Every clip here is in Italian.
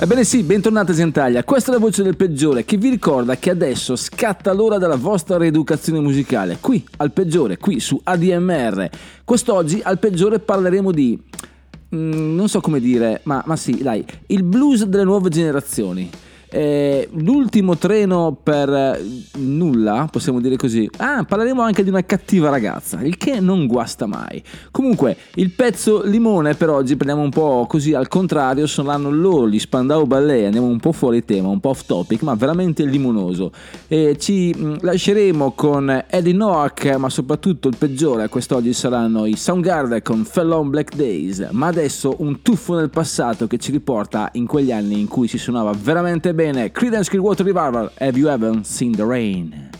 Ebbene sì, bentornati a Sentaglia, questa è la voce del peggiore che vi ricorda che adesso scatta l'ora della vostra rieducazione musicale, qui al peggiore, qui su ADMR. Quest'oggi al peggiore parleremo di... mm, non so come dire, ma, ma sì, dai, il blues delle nuove generazioni. Eh, l'ultimo treno per eh, nulla, possiamo dire così. Ah, parleremo anche di una cattiva ragazza, il che non guasta mai. Comunque, il pezzo limone per oggi prendiamo un po' così al contrario, saranno loro gli Spandau Ballet, andiamo un po' fuori tema, un po' off topic, ma veramente limonoso. E ci mm, lasceremo con Eddie Noack, ma soprattutto il peggiore quest'oggi saranno i Soundgarden con Fell on Black Days, ma adesso un tuffo nel passato che ci riporta in quegli anni in cui si suonava veramente bene. Creedence Clearwater Revival, Have You Ever Seen the Rain?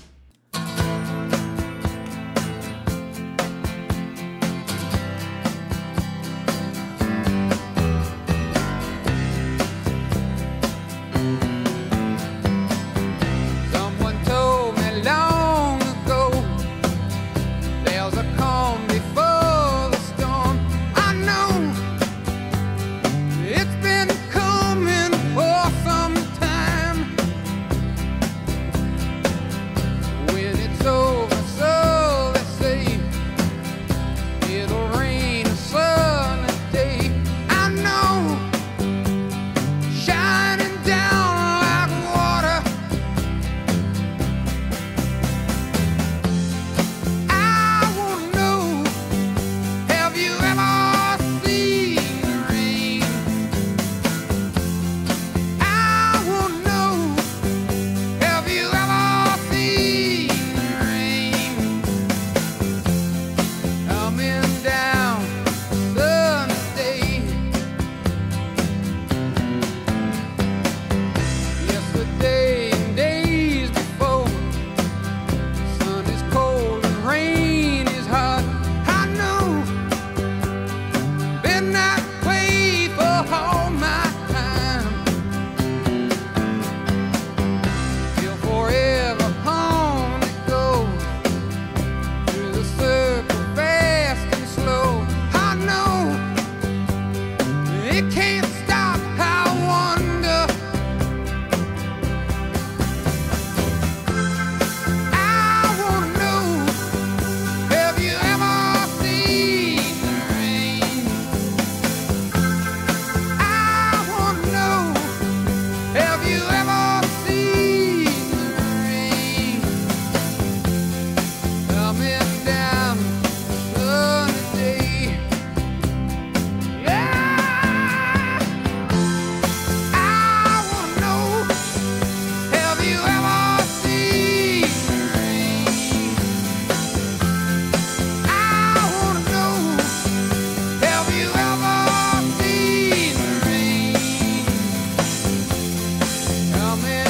Coming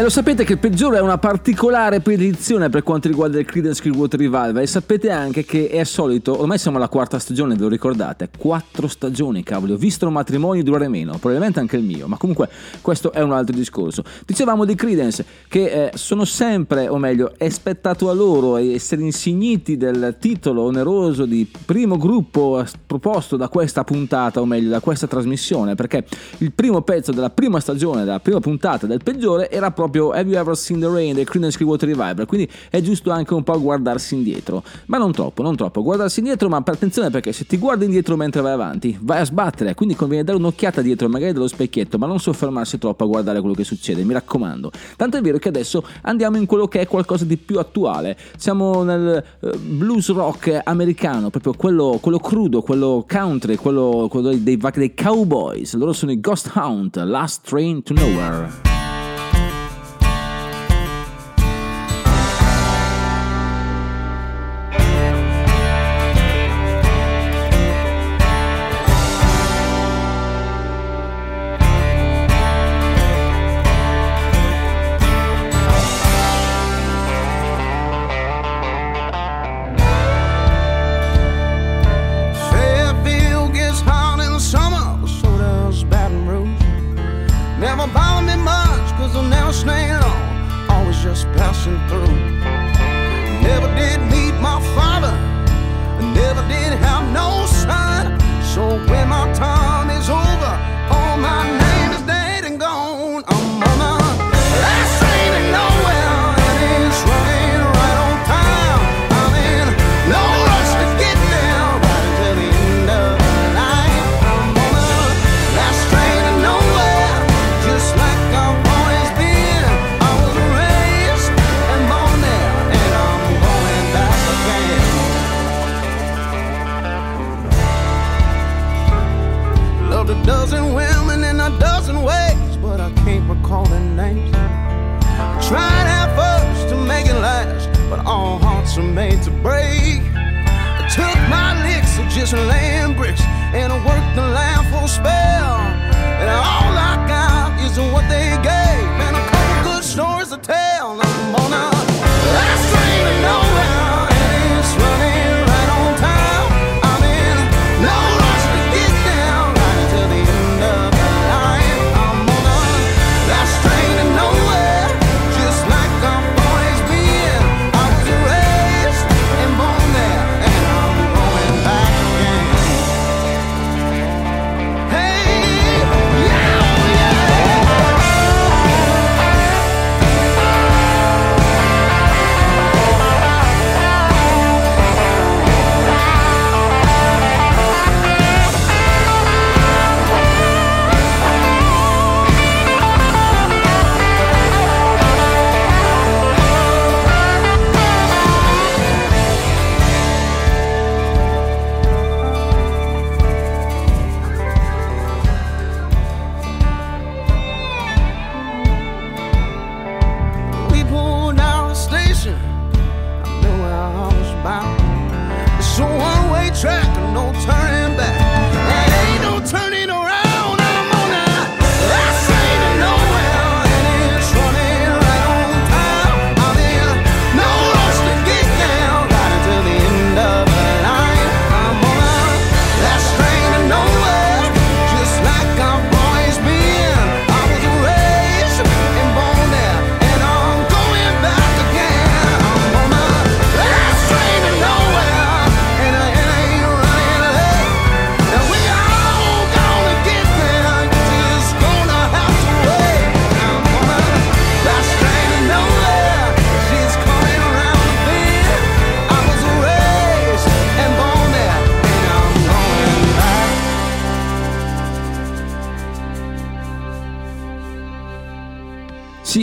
E lo sapete che il peggiore è una particolare predizione per quanto riguarda il Creedence Clearwater Revival e sapete anche che è solito, ormai siamo alla quarta stagione, ve lo ricordate? Quattro stagioni, cavoli, ho visto un matrimonio durare meno, probabilmente anche il mio, ma comunque questo è un altro discorso. Dicevamo di Creedence che eh, sono sempre, o meglio, è spettato a loro essere insigniti del titolo oneroso di primo gruppo eh, proposto da questa puntata, o meglio, da questa trasmissione, perché il primo pezzo della prima stagione, della prima puntata del peggiore era proprio Have You Ever Seen the Rain? Del Creedence Clearwater Revival, quindi è giusto anche un po' guardarsi indietro, ma non troppo, non troppo, guardarsi indietro, ma attenzione perché se ti guardi indietro mentre vai avanti, vai a sbattere, quindi conviene dare un'occhiata dietro, magari dallo specchietto, ma non soffermarsi troppo a guardare quello che succede, mi raccomando. Tanto è vero che adesso andiamo in quello che è qualcosa di più attuale, siamo nel eh, blues rock americano, proprio quello, quello crudo, quello country, quello, quello dei, dei, dei cowboys, loro sono i Ghost Hunt, Last Train to Nowhere.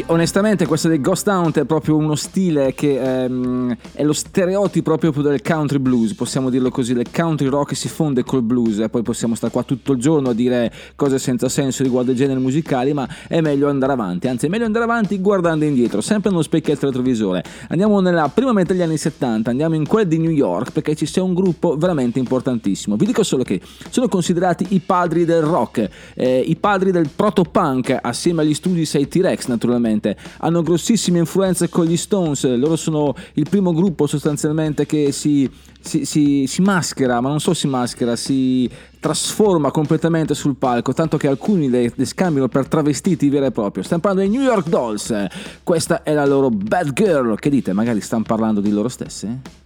onestamente questo dei Ghost Hunt è proprio uno stile che ehm, è lo stereotipo proprio del country blues, possiamo dirlo così, del country rock si fonde col blues e poi possiamo stare qua tutto il giorno a dire cose senza senso riguardo ai generi musicali, ma è meglio andare avanti, anzi è meglio andare avanti guardando indietro, sempre nello specchietto retrovisore. Andiamo nella prima metà degli anni 70, andiamo in quella di New York perché ci sia un gruppo veramente importantissimo. Vi dico solo che sono considerati i padri del rock, eh, i padri del proto-punk assieme agli studi 6 T-Rex naturalmente sicuramente. Hanno grossissime influenze con gli Stones, loro sono il primo gruppo sostanzialmente che si, si, si, si maschera, ma non solo si maschera, si trasforma completamente sul palco, tanto che alcuni le, le scambiano per travestiti veri e propri. Stiamo parlando dei New York Dolls, questa è la loro Bad Girl, che dite, magari stanno parlando di loro stesse?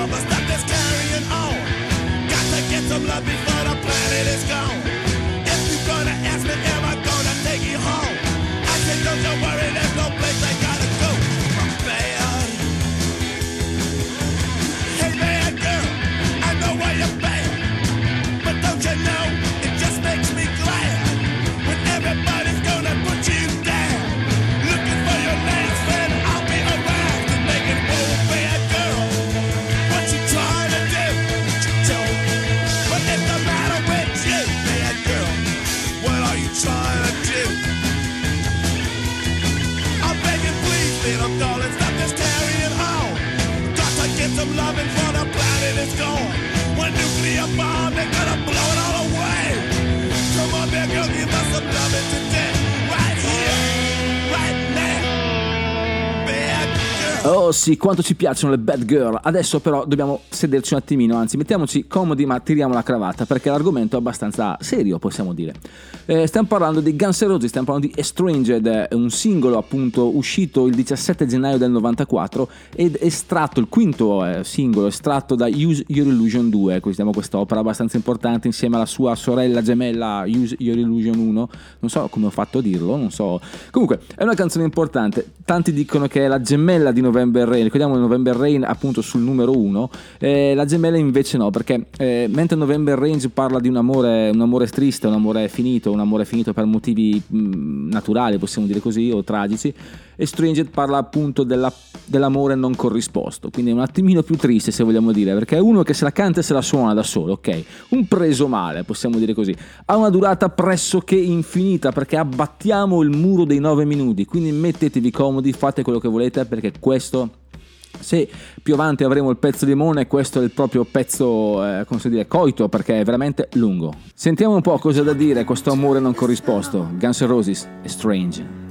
almost sì, quanto ci piacciono le bad girl. Adesso però dobbiamo sederci un attimino, anzi mettiamoci comodi ma tiriamo la cravatta perché l'argomento è abbastanza serio, possiamo dire. Eh, stiamo parlando di Guns N' Roses, stiamo parlando di Estranged, un singolo appunto uscito il 17 gennaio del 94 ed estratto, il quinto eh, singolo estratto da Use Your Illusion 2, quindi quest'opera abbastanza importante insieme alla sua sorella gemella Use Your Illusion 1, non so come ho fatto a dirlo, non so. Comunque è una canzone importante, tanti dicono che è la gemella di November Rain, ricordiamo November Rain appunto sul numero 1, eh, la gemella invece no, perché eh, mentre November Rain parla di un amore, un amore triste, un amore finito, un amore finito per motivi mh, naturali, possiamo dire così, o tragici, e Stranged parla appunto della- dell'amore non corrisposto, quindi è un attimino più triste se vogliamo dire, perché è uno che se la canta e se la suona da solo, ok? Un preso male, possiamo dire così. Ha una durata pressoché infinita perché abbattiamo il muro dei 9 minuti, quindi mettetevi comodi, fate quello che volete perché questo se più avanti avremo il pezzo di limone, questo è il proprio pezzo, eh, come si dire, coito, perché è veramente lungo. Sentiamo un po' cosa da dire questo amore non corrisposto. Guns N' Roses Strange.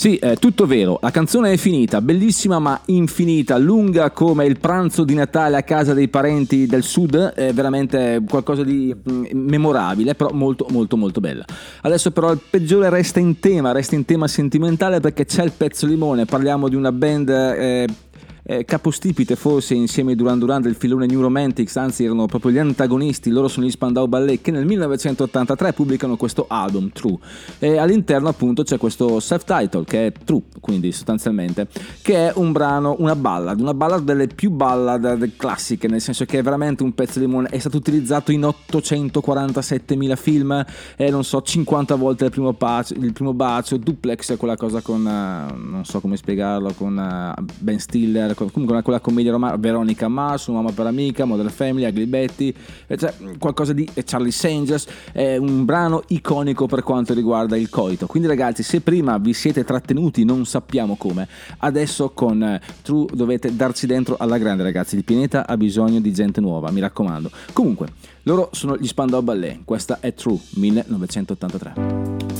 Sì, è tutto vero. La canzone è finita, bellissima ma infinita, lunga come il pranzo di Natale a casa dei parenti del sud, è veramente qualcosa di mm, memorabile, però molto molto molto bella. Adesso però il peggiore resta in tema, resta in tema sentimentale perché c'è il pezzo limone, parliamo di una band... eh, eh, capostipite forse insieme ai Duran Duran del filone New Romantics, anzi erano proprio gli antagonisti, loro sono gli Spandau Ballet che nel 1983 pubblicano questo album True. E all'interno appunto c'è questo self-title che è True, quindi sostanzialmente, che è un brano, una ballad, una ballad delle più ballad classiche, nel senso che è veramente un pezzo di limone, è stato utilizzato in 847.000 film e non so, 50 volte il primo, bacio, il primo bacio, duplex, quella cosa con, eh, non so come spiegarlo, con eh, Ben Stiller, comunque quella commedia romana, Veronica Mars, Un uomo per amica, Modern Family, eh, cioè, qualcosa di e Charlie Sangers, è un brano iconico per quanto riguarda il coito. Quindi ragazzi, se prima vi siete trattenuti, non sappiamo come, adesso con eh, True dovete darci dentro alla grande ragazzi, il pianeta ha bisogno di gente nuova, mi raccomando. Comunque, loro sono gli Spandau Ballet, questa è True 1983.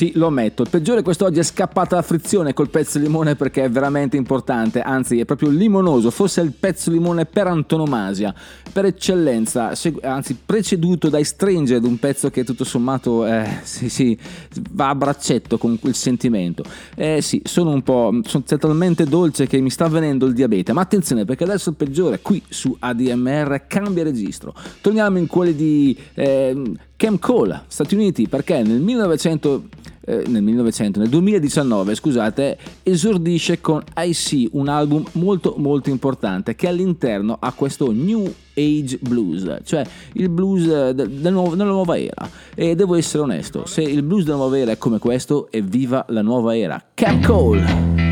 Sì, lo ammetto. Il peggiore quest'oggi è scappata la frizione col pezzo di limone perché è veramente importante, anzi è proprio limonoso, forse è il pezzo di limone per antonomasia, per eccellenza, anzi preceduto dai Stranger, un pezzo che tutto sommato eh, sì, sì, va a braccetto con quel sentimento. Eh sì, sono un po', sono talmente dolce che mi sta venendo il diabete, ma attenzione perché adesso il peggiore qui su ADMR cambia registro. Torniamo in quelli di... ehm, Cam Cole, Stati Uniti, perché nel 1900, eh, nel 1900, nel 2019, scusate, esordisce con I See, un album molto molto importante che all'interno ha questo New Age Blues, cioè il blues eh, della nuova era. E devo essere onesto, se il blues della nuova era è come questo, evviva la nuova era. Cam Cole!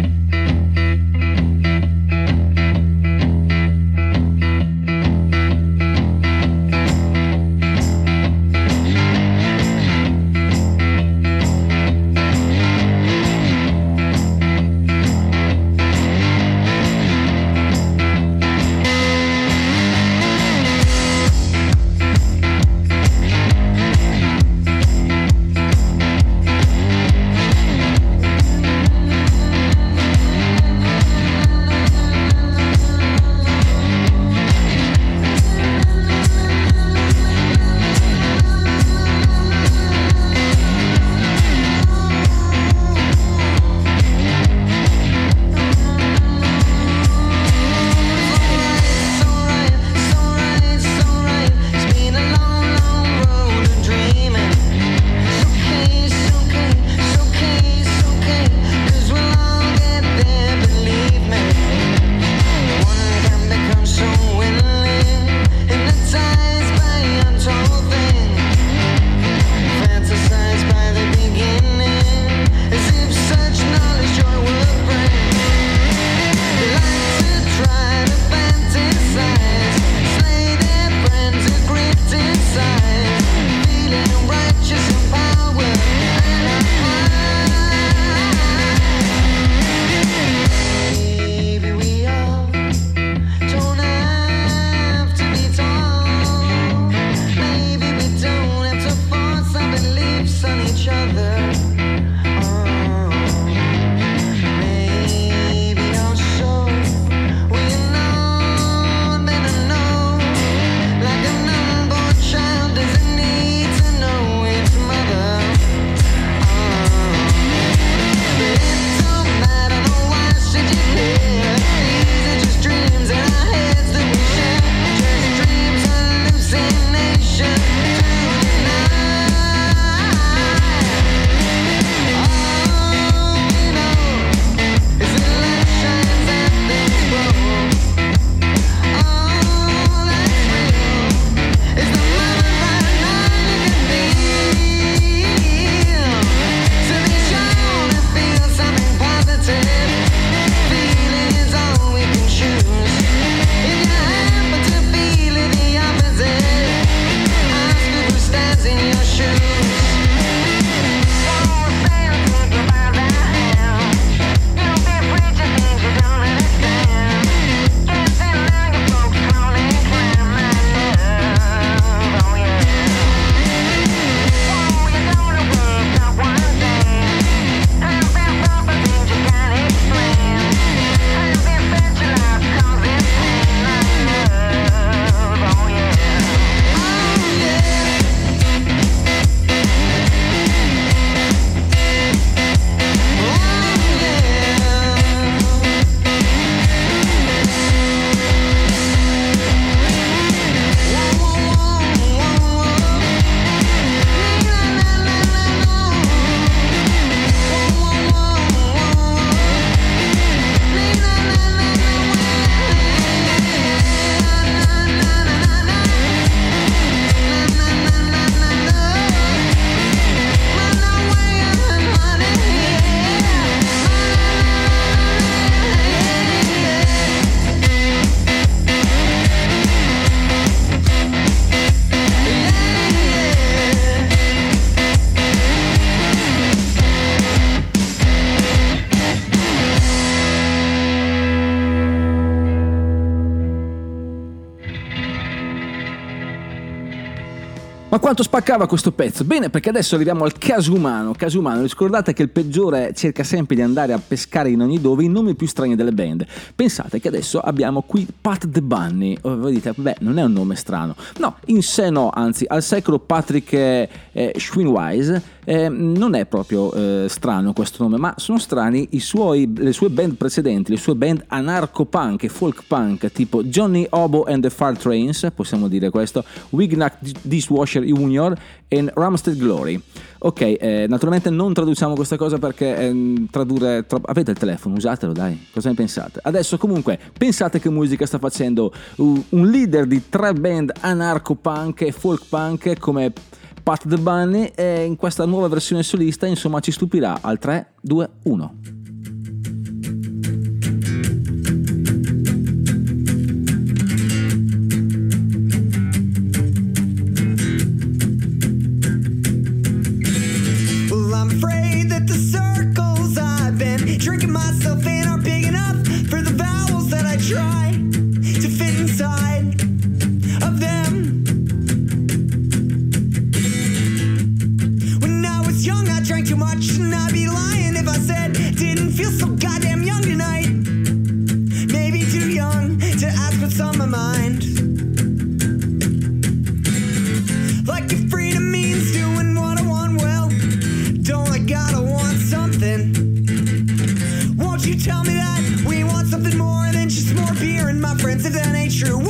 Ma quanto spaccava questo pezzo? Bene, perché adesso arriviamo al caso umano. Caso umano, ricordate che il peggiore cerca sempre di andare a pescare in ogni dove i nomi più strani delle band. Pensate che adesso abbiamo qui Pat the Bunny. Oh, voi dite, beh, non è un nome strano. No, in sé no, anzi, al secolo Patrick eh, eh, Schwinwise, eh, non è proprio eh, strano questo nome, ma sono strani suoi, le sue band precedenti, le sue band anarcho-punk e folk-punk, tipo Johnny Obo and the Far Trains, possiamo dire questo, Wignac Dishwasher Junior e Ramstead Glory. Ok, eh, naturalmente non traduciamo questa cosa perché eh, tradurre tro... Avete il telefono, usatelo dai, cosa ne pensate? Adesso comunque, pensate che musica sta facendo uh, un leader di tre band anarcho-punk e folk-punk come Pat The Bunny e in questa nuova versione solista insomma ci stupirà al 3, 2, 1. just more beer and my friends if that ain't true.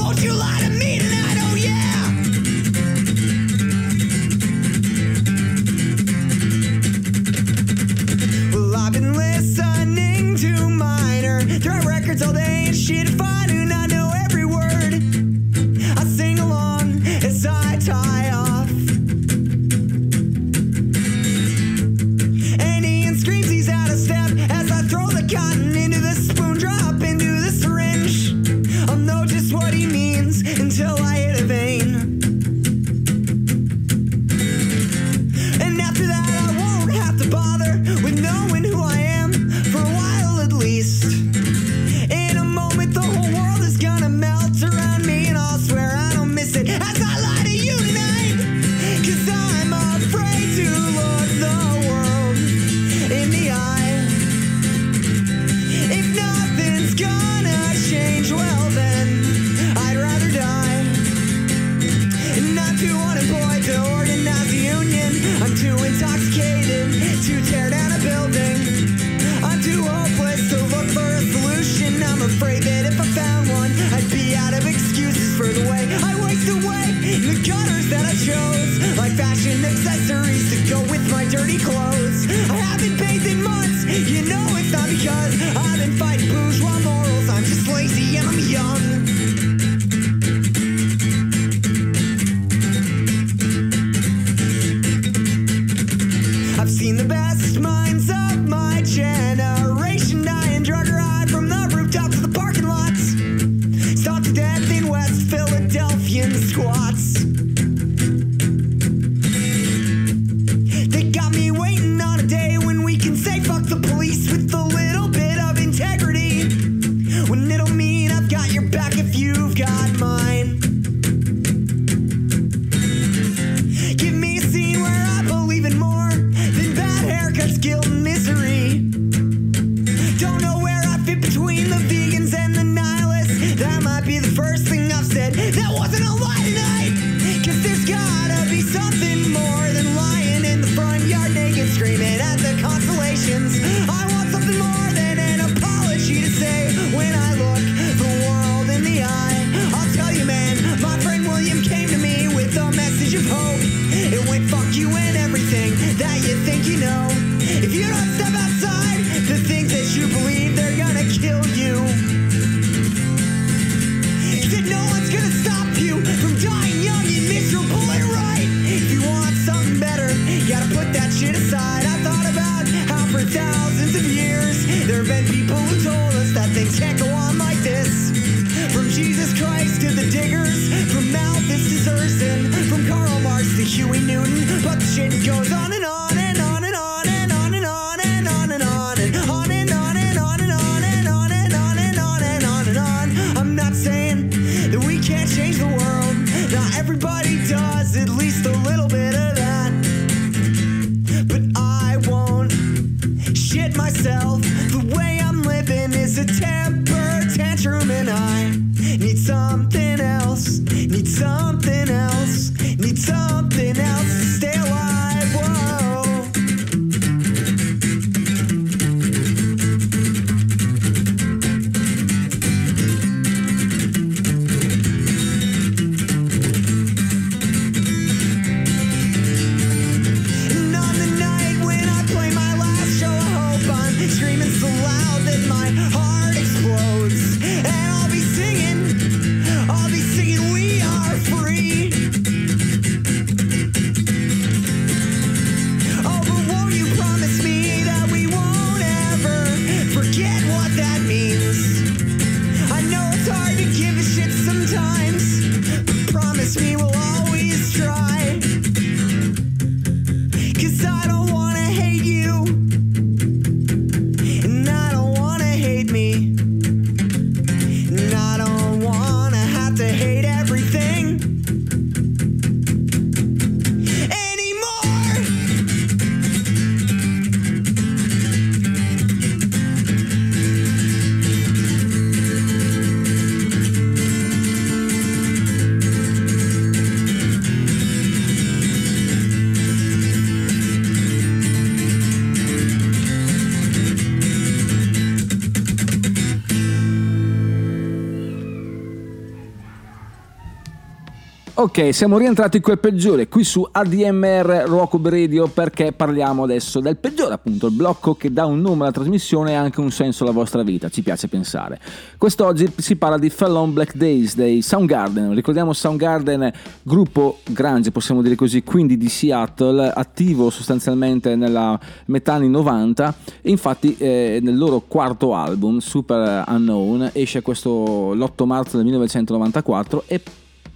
Ok, siamo rientrati al peggiore, qui su ADMR Rock Radio perché parliamo adesso del peggiore, appunto, il blocco che dà un nome alla trasmissione e anche un senso alla vostra vita, ci piace pensare. Quest'oggi si parla di Fell on Black Days dei Soundgarden, ricordiamo Soundgarden, gruppo grande, possiamo dire così, quindi di Seattle, attivo sostanzialmente nella metà anni 90, e infatti eh, nel loro quarto album, Super Unknown, esce questo l'8 marzo del 1994 e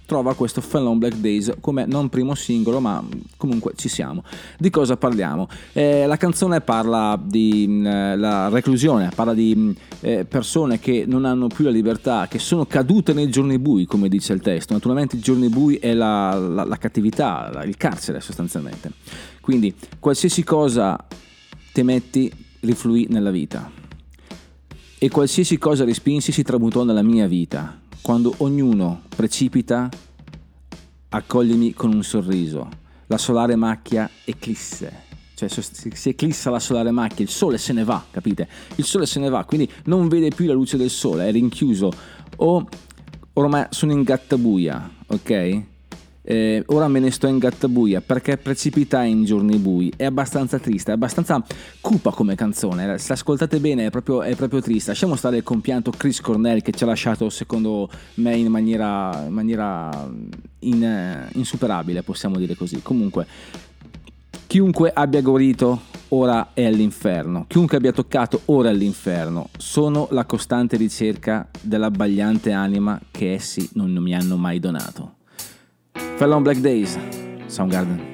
trova questo Fell on Black Days come non primo singolo, ma comunque ci siamo. Di cosa parliamo? Eh, la canzone parla di mh, eh, la reclusione, parla di mh, eh, persone che non hanno più la libertà, che sono cadute nei giorni bui, come dice il testo. Naturalmente i giorni bui è la, la- la cattività, la- il carcere sostanzialmente. Quindi qualsiasi cosa te metti rifluì nella vita e qualsiasi cosa respinsi si tramutò nella mia vita. Quando ognuno precipita, accoglimi con un sorriso. La solare macchia eclisse. Cioè si eclissa la solare macchia, il sole se ne va, capite? Il sole se ne va, quindi non vede più la luce del sole, è rinchiuso. O ormai sono in gattabuia, ok? Eh, ora me ne sto in gattabuia perché precipitai in giorni bui. È abbastanza triste, è abbastanza cupa come canzone. Se ascoltate bene è proprio, è proprio triste. Lasciamo stare il compianto Chris Cornell che ci ha lasciato, secondo me, in maniera, in maniera in- eh, insuperabile, possiamo dire così. Comunque, Chiunque abbia guarito ora è all'inferno, chiunque abbia toccato ora è all'inferno. Sono la costante ricerca dell'abbagliante anima che essi non mi hanno mai donato. Fell on Black Days, Soundgarden.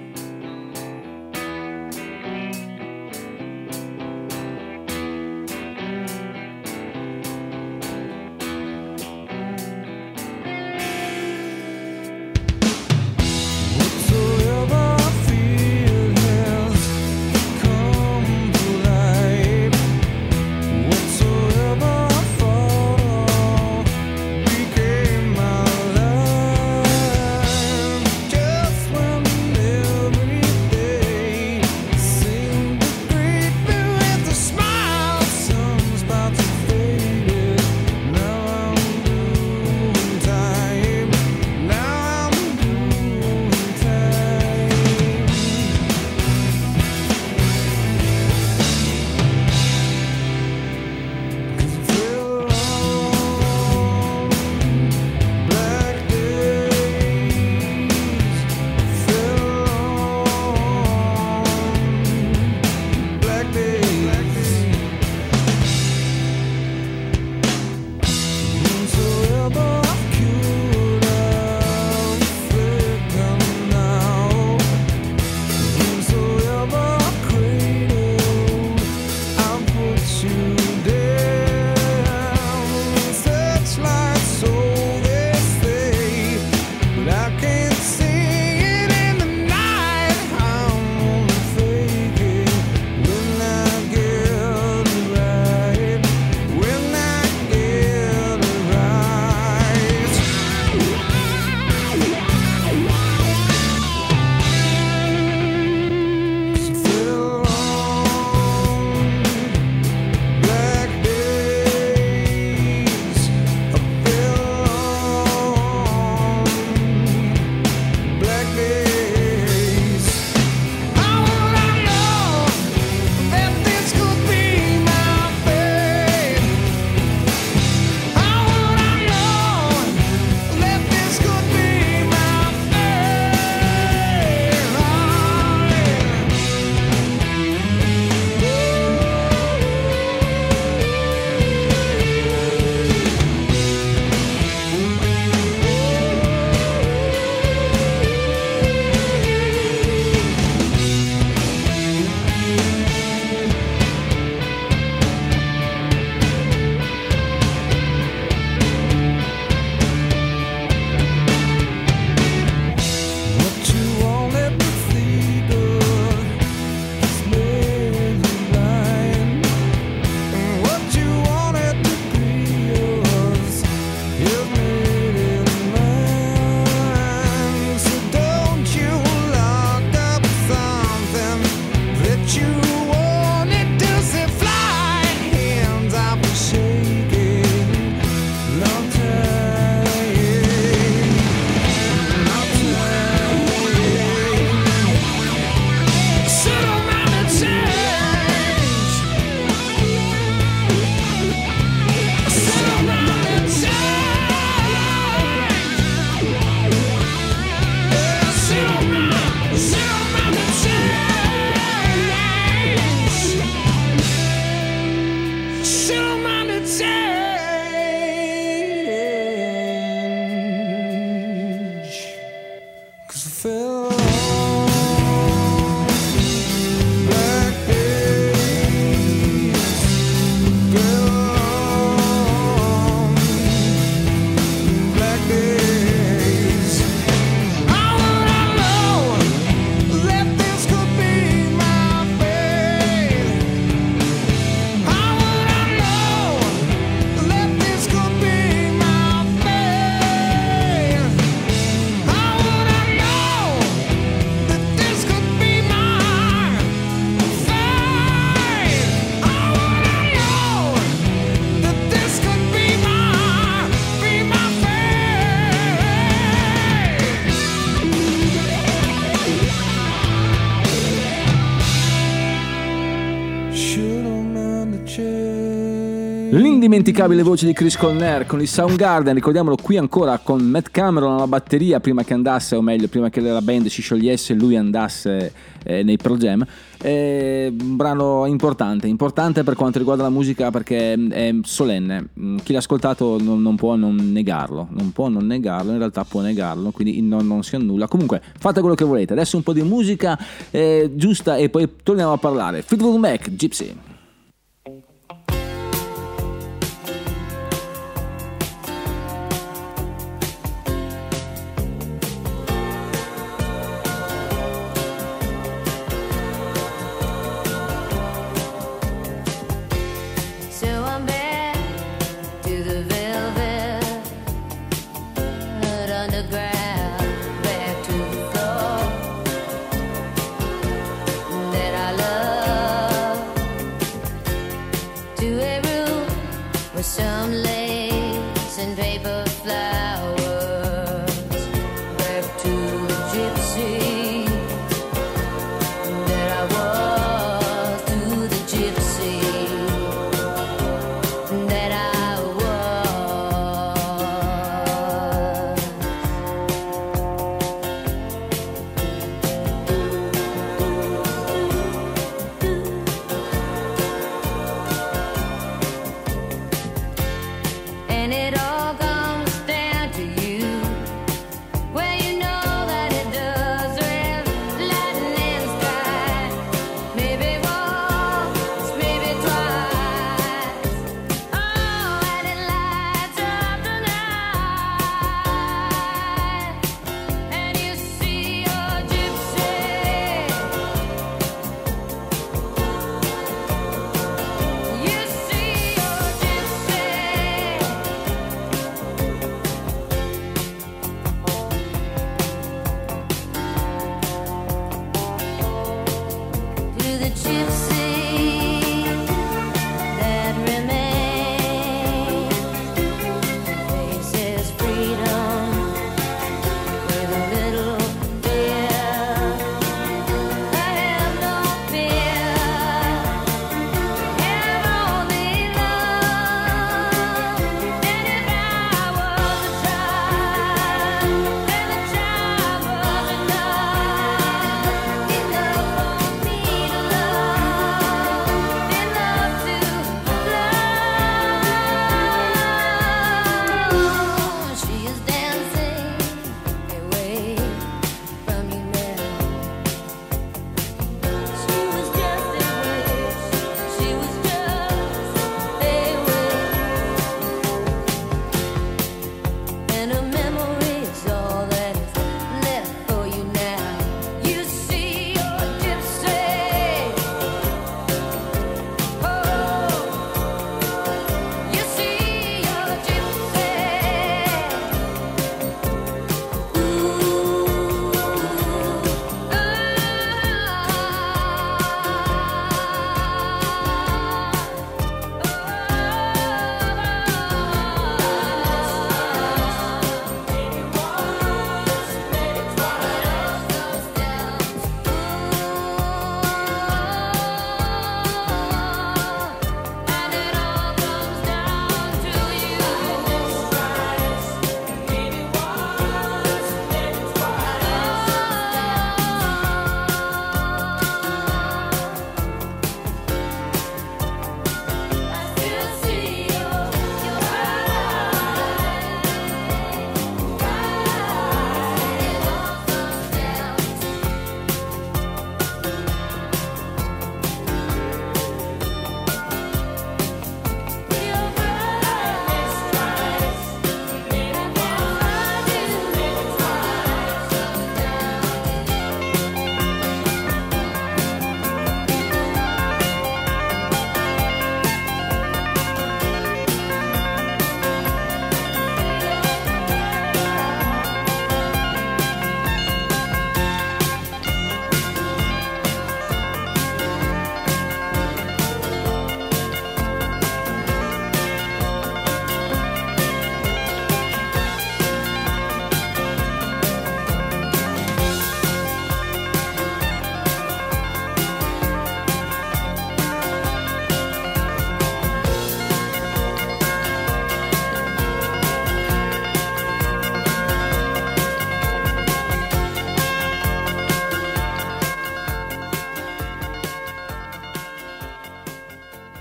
L'indimenticabile voce di Chris Conner con il Soundgarden, ricordiamolo qui ancora con Matt Cameron alla batteria prima che andasse, o meglio, prima che la band si sciogliesse e lui andasse eh, nei Pro Jam. È un brano importante, importante per quanto riguarda la musica perché è solenne. Mm, Chi l'ha ascoltato non, non può non negarlo, non può non negarlo, in realtà può negarlo, quindi non, non si annulla. Comunque fate quello che volete. Adesso un po' di musica eh, giusta e poi torniamo a parlare. Fleetwood Mac, Gypsy.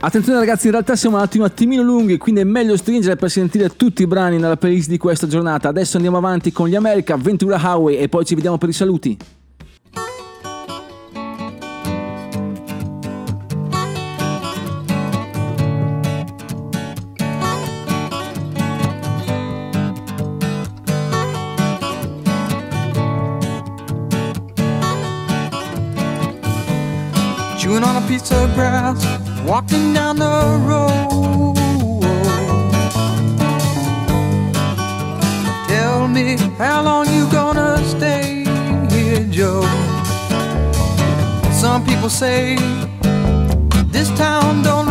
Attenzione ragazzi, in realtà siamo un attimo attimino lunghi, quindi è meglio stringere per sentire tutti i brani nella playlist di questa giornata. Adesso andiamo avanti con gli America, Ventura Highway e poi ci vediamo per i saluti. Chewing on a piece of grass, walking down the road. Tell me how long you gonna stay here, Joe? Some people say this town don't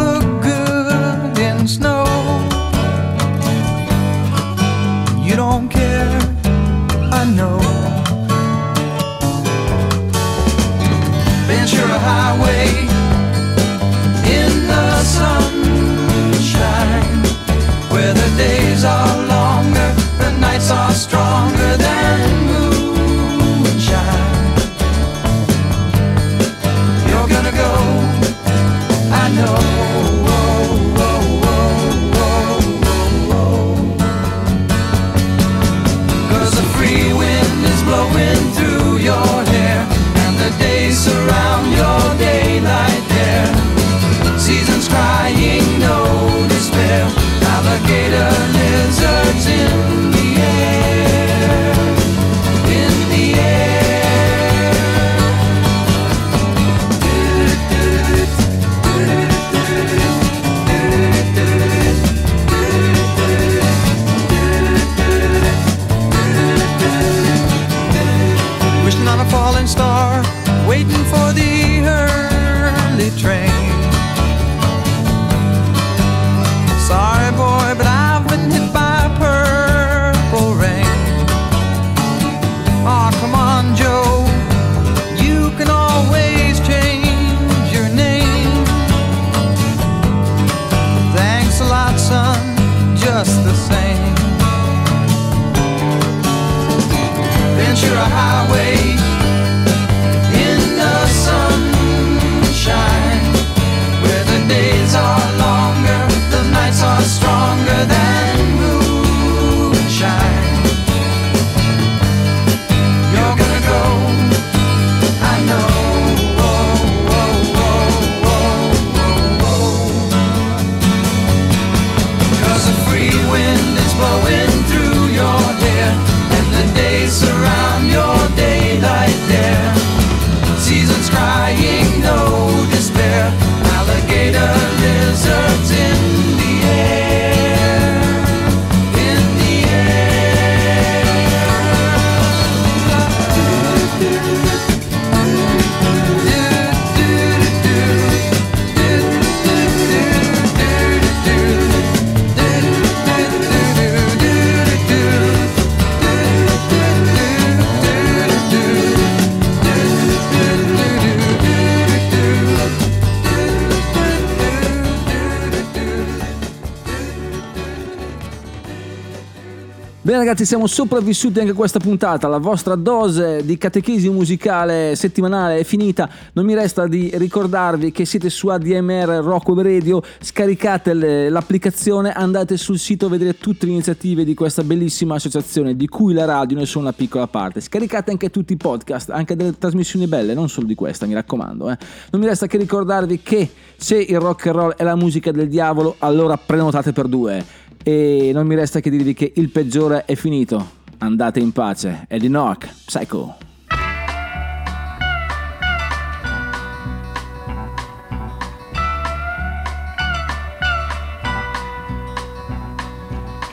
ragazzi, siamo sopravvissuti anche a questa puntata, la vostra dose di catechesi musicale settimanale è finita, non mi resta di ricordarvi che siete su ADMR Rock Web Radio, scaricate l'applicazione, andate sul sito a vedere tutte le iniziative di questa bellissima associazione di cui la radio ne sono una piccola parte, scaricate anche tutti i podcast, anche delle trasmissioni belle, non solo di questa, mi raccomando. eh. Non mi resta che ricordarvi che se il rock and roll è la musica del diavolo, allora prenotate per due. E non mi resta che dirvi che il peggiore è finito. Andate in pace. Eddie Nock, Psycho.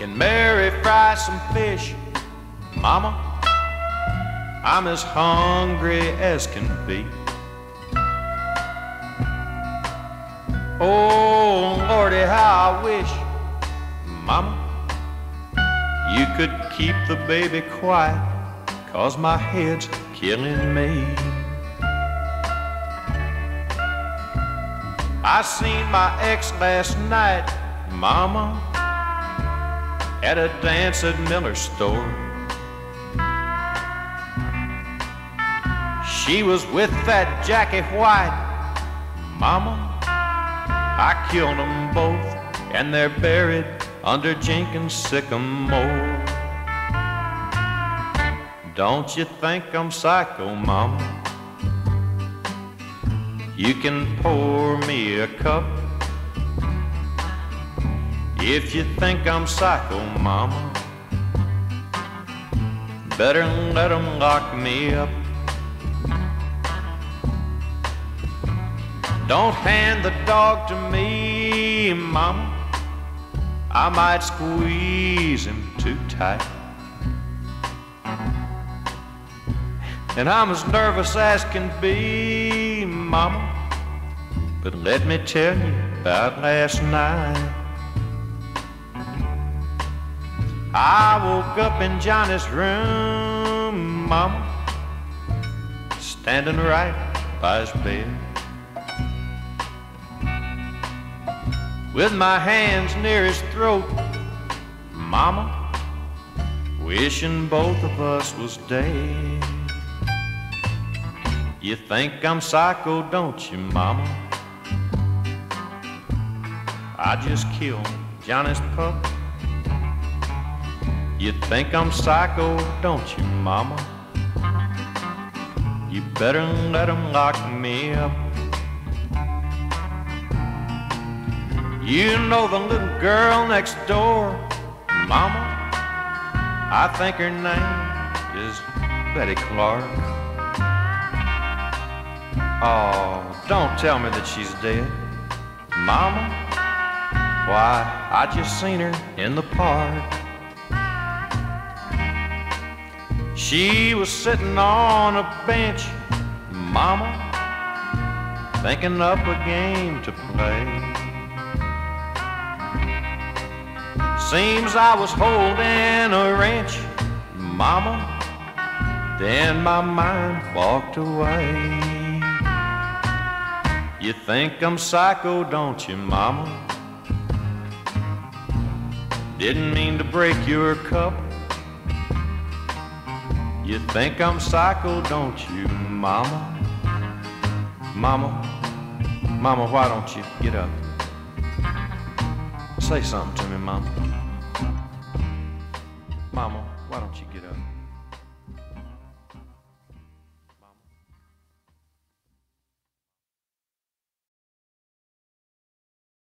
Can Mary fry some fish? Mama, I'm as hungry as can be. Oh, Lordy, how I wish, Mama, you could keep the baby quiet, cause my head's killing me. I seen my ex last night, Mama, at a dance at Miller's store. She was with that Jackie White, Mama, I killed them both, and they're buried under Jenkins sycamore. Don't you think I'm psycho, mama? You can pour me a cup. If you think I'm psycho, mama, better let 'em lock me up. Don't hand the dog to me, mama. I might squeeze him too tight. And I'm as nervous as can be, mama. But let me tell you about last night. I woke up in Johnny's room, mama, standing right by his bed. With my hands near his throat, mama, wishing both of us was dead. You think I'm psycho, don't you, mama? I just killed Johnny's pup. You think I'm psycho, don't you, mama? You better let 'em lock me up. You know the little girl next door, mama? I think her name is Betty Clark. Oh, don't tell me that she's dead, mama. Why, I just seen her in the park. She was sitting on a bench, mama, thinking up a game to play. Seems I was holding a wrench, mama, then my mind walked away. You think I'm psycho, don't you, mama? Didn't mean to break your cup. You think I'm psycho, don't you, mama? Mama, mama, why don't you get up? Say something to me, mama. Mama, why don't you get?